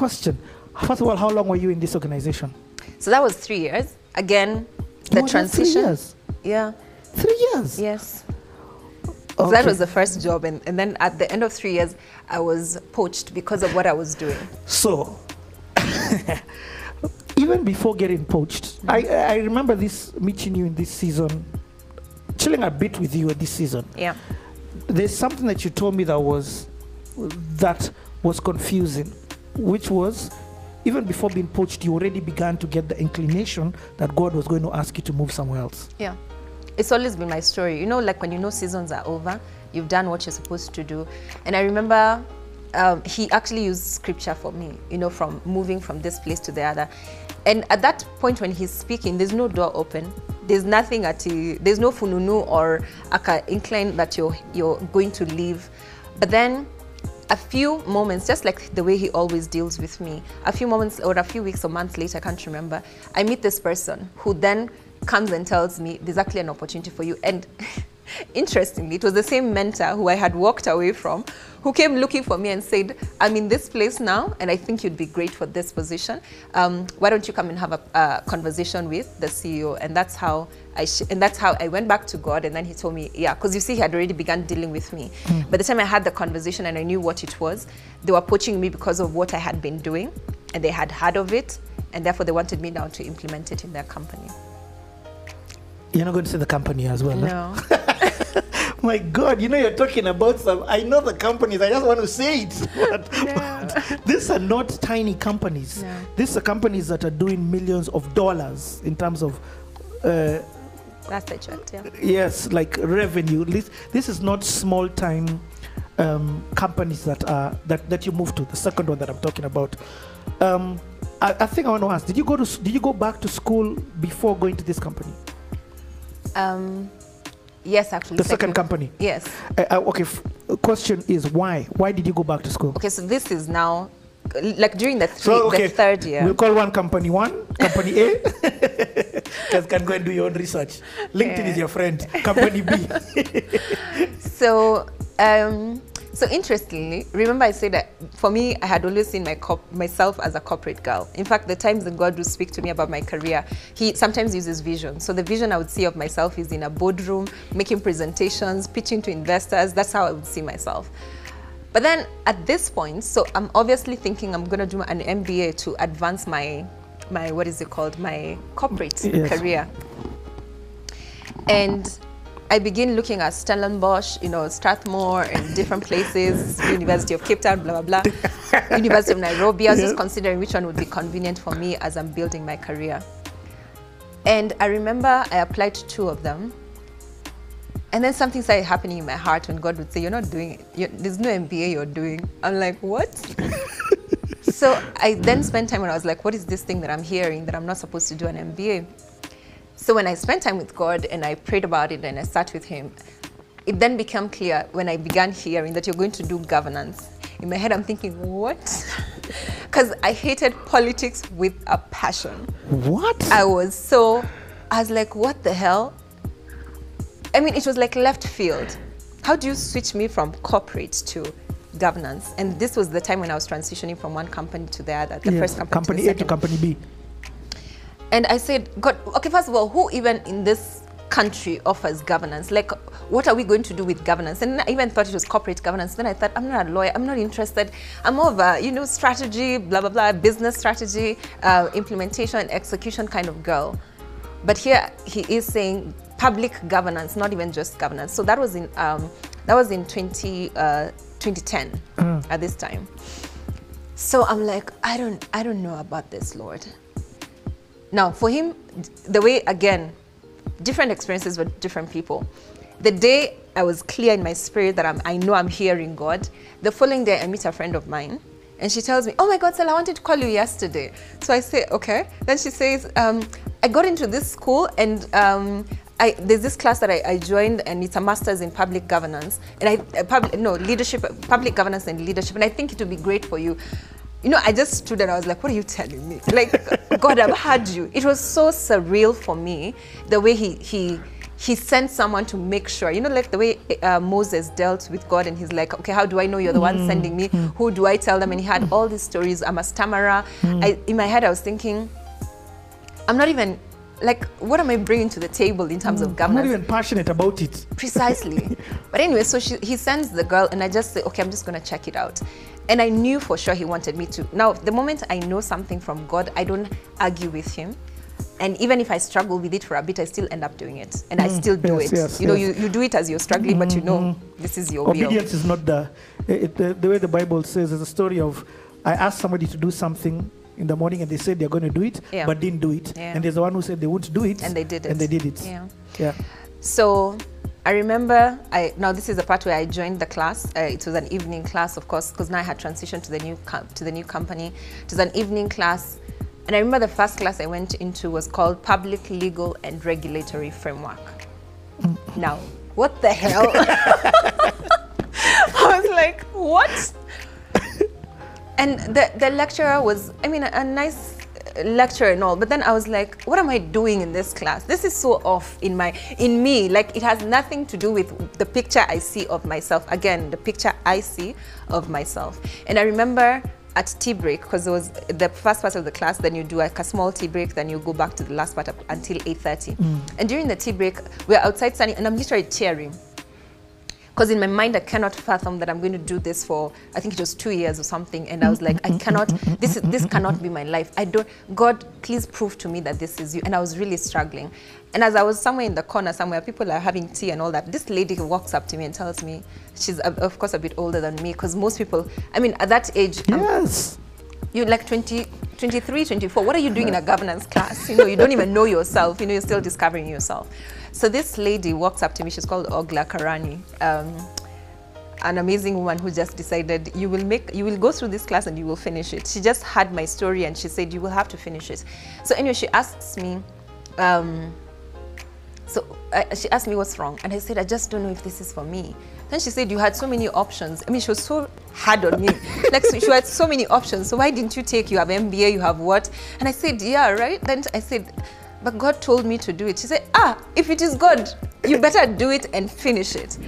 question. First of all, how long were you in this organization? So that was three years. Again, the More than three years. Yeah. Three years. Yes. So that was the first job, and, and then at the end of three years, I was poached because of what I was doing. So, even before getting poached, I, I remember this meeting you in this season, chilling a bit with you at this season. Yeah. There's something that you told me that was that was confusing, which was even before being poached, you already began to get the inclination that God was going to ask you to move somewhere else. Yeah. It's always been my story. You know, like when you know seasons are over, you've done what you're supposed to do. And I remember um, he actually used scripture for me, you know, from moving from this place to the other. And at that point when he's speaking, there's no door open. There's nothing at the, there's no fununu or aka incline that you're, you're going to leave. But then a few moments, just like the way he always deals with me, a few moments or a few weeks or months later, I can't remember, I meet this person who then comes and tells me, there's actually an opportunity for you. And interestingly, it was the same mentor who I had walked away from who came looking for me and said, I'm in this place now and I think you'd be great for this position. Um, why don't you come and have a, conversation with the CEO? And that's how I sh- and that's how I went back to God and then he told me, yeah, because you see he had already begun dealing with me. By the time I had the conversation and I knew what it was, they were poaching me because of what I had been doing and they had heard of it and therefore they wanted me now to implement it in their company. You're not going to say the company as well. huh? My God, you know you're talking about some. I know the companies. I just want to say it. But, but these are not tiny companies. No. These are companies that are doing millions of dollars in terms of, uh, That's the truth, yeah. yes, like revenue. This this is not small time um, companies that are that that you move to. The second one that I'm talking about. Um, I, I think I want to ask: Did you go to Did you go back to school before going to this company? Um, yes, actually. The second company. Yes. Uh, uh, okay. Question is why? Why did you go back to school? Okay, so this is now, like during the, three, So okay, the third year. We'll call one company one, company A. Guys can go and do your own research. LinkedIn is your friend. Company B. So, um, so interestingly, remember I said that for me, I had always seen my myself as a corporate girl. In fact, the times that God would speak to me about my career, He sometimes uses vision. So the vision I would see of myself is in a boardroom, making presentations, pitching to investors. That's how I would see myself. But then at this point, so I'm obviously thinking I'm going to do an MBA to advance my, my what is it called, my corporate Yes. career. And I begin looking at Stellenbosch, you know, Strathmore and different places, University of Cape Town, blah, blah, blah, University of Nairobi. I was just considering which one would be convenient for me as I'm building my career. And I remember I applied to two of them. And then something started happening in my heart when God would say, You're not doing it. there's no MBA you're doing. I'm like, What? so I then spent time and I was like, What is this thing that I'm hearing that I'm not supposed to do an MBA? So when I spent time with God and I prayed about it and I sat with Him, it then became clear when I began hearing that you're going to do governance. In my head, I'm thinking, what? Because I hated politics with a passion. what? I was so, I was like, what the hell? I mean, it was like left field. How do you switch me from corporate to governance? And this was the time when I was transitioning from one company to the other, the Yes, first company, company to the A to company B. And I said, God, okay, first of all, who even in this country offers governance? Like, what are we going to do with governance? And I even thought it was corporate governance. Then I thought, I'm not a lawyer. I'm not interested. I'm a, you know, strategy, blah, blah, blah, business strategy, uh, implementation, execution kind of girl. But here he is saying public governance, not even just governance. So that was in, um, that was in 20, uh, 2010 at this time. So I'm like, I don't, I don't know about this, Lord. Now, for him, the way, again, different experiences with different people. The day I was clear in my spirit that I'm, I know I'm hearing God, the following day I meet a friend of mine and she tells me, Oh my God, Sel, I wanted to call you yesterday. So I say, Okay. Then she says, um, I got into this school and um, I, there's this class that I, I joined and it's a master's in public governance and I, uh, public, no, leadership, public governance and leadership. And I think it would be great for you. You know, I just stood and I was like, what are you telling me? Like, God, I've had you. It was so surreal for me, the way he, he, he sent someone to make sure, you know, like the way uh, Moses dealt with God and he's like, okay, how do I know you're the one sending me? Mm-hmm. Who do I tell them? And he had all these stories. I'm a stammerer. Mm-hmm. I, in my head, I was thinking, I'm not even, like, what am I bringing to the table in terms of governance? I'm not even passionate about it. Precisely. but anyway, so she, he sends the girl, and I just say, okay, I'm just going to check it out. And I knew for sure he wanted me to. Now, the moment I know something from God, I don't argue with him. And even if I struggle with it for a bit, I still end up doing it. And I mm. still do yes, it. yes, you know, yes. you, you do it as you're struggling, but you know mm-hmm. this is your will. Obedience is not the, it, the the way the Bible says. is a story of I asked somebody to do something in the morning and they said they're going to do it, Yeah. but didn't do it. Yeah. And there's the one who said they won't do it, And they did it and they did it. Yeah. Yeah. So I remember I now this is the part where I joined the class. Uh, it was an evening class, of course, because now I had transitioned to the new to the new company. It was an evening class, and I remember the first class I went into was called Public Legal and Regulatory Framework. now, what the hell? I was like, what? and the, the lecturer was, I mean, a, a nice lecturer and all, but then I was like, what am I doing in this class? This is so off in my, in me. Like it has nothing to do with the picture I see of myself. Again, the picture I see of myself. And I remember at tea break, because it was the first part of the class, then you do like a small tea break, then you go back to the last part up until 8.30. Mm. And during the tea break, we're outside studying, and I'm literally tearing because in my mind I cannot fathom that I'm going to do this for I think it was two years or something, and I was like, I cannot. This is this cannot be my life. I don't. God, please prove to me that this is you. And I was really struggling. And as I was somewhere in the corner somewhere, people are having tea and all that. This lady walks up to me and tells me, she's of course a bit older than me, because most people, I mean, at that age, I'm- Yes. you're like 20, 23, 24. What are you doing in a governance class? You know, you don't even know yourself. You know, you're still discovering yourself. So this lady walks up to me. She's called Ogla Karani. Um, an amazing woman who just decided you will make you will go through this class and you will finish it. She just had my story and she said you will have to finish it. So anyway, she asks me, um, so uh, she asked me what's wrong, and I said I just don't know if this is for me. Then she said you had so many options. I mean, she was so hard on me. like so she had so many options. So why didn't you take? You have MBA, you have what? And I said yeah, right. Then I said, but God told me to do it. She said ah, if it is God, you better do it and finish it.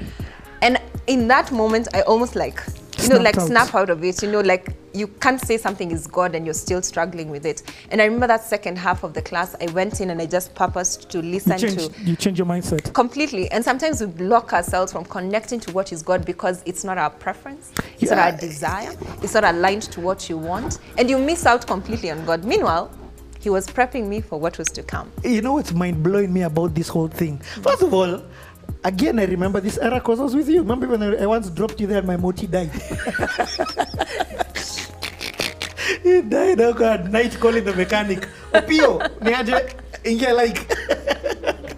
And in that moment, I almost like you know like out. snap out of it. You know like you can't say something is God and you're still struggling with it. And I remember that second half of the class, I went in and I just purposed to You listen change, to you change your mindset. completely and sometimes we block ourselves from connecting to what is god because it's not our preference it's not our desire it's not aligned to what you want and you miss out completely on god meanwhile he was prepping me for what was to come You know what's mind blowing me about this whole thing? First of all, again, I remember this era because I was with you. Remember when I, I once dropped you there and my moti died? he died. Oh God, night calling the mechanic. Opio, niaje, inge like.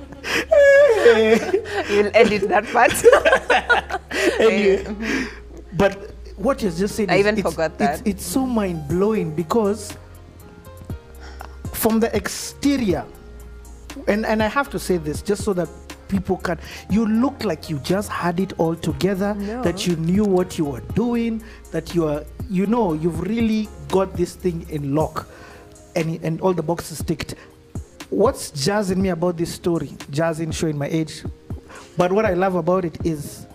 you'll edit that part anyway, eh, but mm-hmm. what you just said, I is even it's- forgot it's, that. It's, so mind blowing because from the exterior, and and I have to say this just so that people can, you look like you just had it all together, No. that you knew what you were doing, that you are, you know, you've really got this thing in lock, and and all the boxes ticked. What's jazzing me about this story? Jazzing, showing my age. But what I love about it is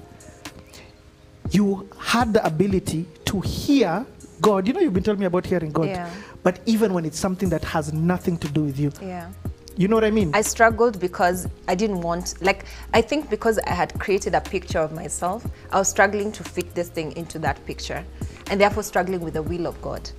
you had the ability to hear God. You know, you've been telling me about hearing God. Yeah. But even when it's something that has nothing to do with you, yeah you know what I mean? I struggled because I didn't want, like, I think because I had created a picture of myself, I was struggling to fit this thing into that picture, and therefore struggling with the will of God.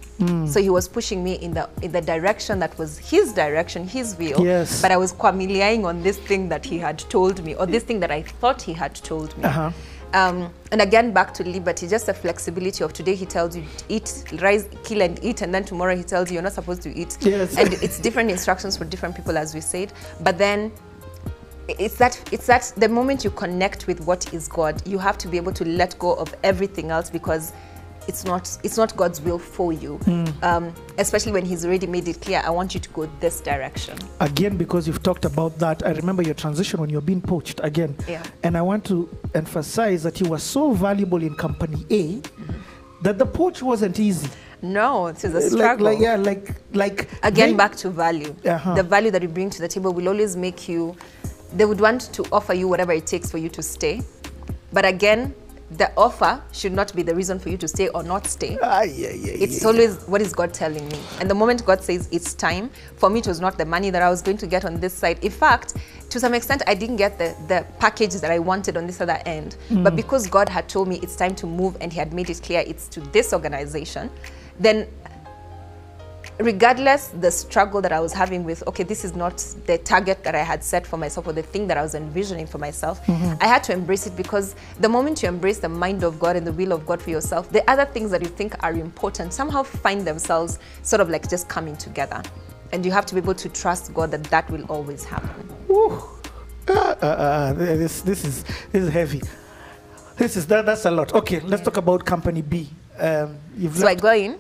So He was pushing me in the in the direction that was His direction, His will. Yes. But I was familiaring on this thing that He had told me, or this thing that I thought He had told me. Uh-huh. Um, and again, back to liberty, just the flexibility of today. He tells you eat, rise, kill, and eat, and then tomorrow he tells you you're not supposed to eat. Yes. And it's different instructions for different people, as we said. But then it's that it's that the moment you connect with what is God, you have to be able to let go of everything else because it's not it's not God's will for you. Hmm. Um, especially when He's already made it clear, I want you to go this direction. again, because you've talked about that, I remember your transition when you're being poached again. Yeah. And I want to emphasize that you were so valuable in company A that the poach wasn't easy. No, it is a Like, struggle. like, yeah, like, like again they- back to value Uh-huh. the value that you bring to the table will always make you they would want to offer you whatever it takes for you to stay. But again, the offer should not be the reason for you to stay or not stay. Ah, yeah, yeah, It's yeah. always what is God telling me. And the moment God says it's time, for me, it was not the money that I was going to get on this side. In fact, to some extent, I didn't get the, the package that I wanted on this other end. But because God had told me it's time to move and He had made it clear it's to this organization, then regardless the struggle that I was having with, okay, this is not the target that I had set for myself or the thing that I was envisioning for myself, I had to embrace it because the moment you embrace the mind of God and the will of God for yourself, the other things that you think are important somehow find themselves sort of like just coming together. And you have to be able to trust God that that will always happen. Woo. Ah, ah, ah, this, this is this is heavy. This is that, that's a lot. Okay, let's talk about company B. Um, you've So I go in.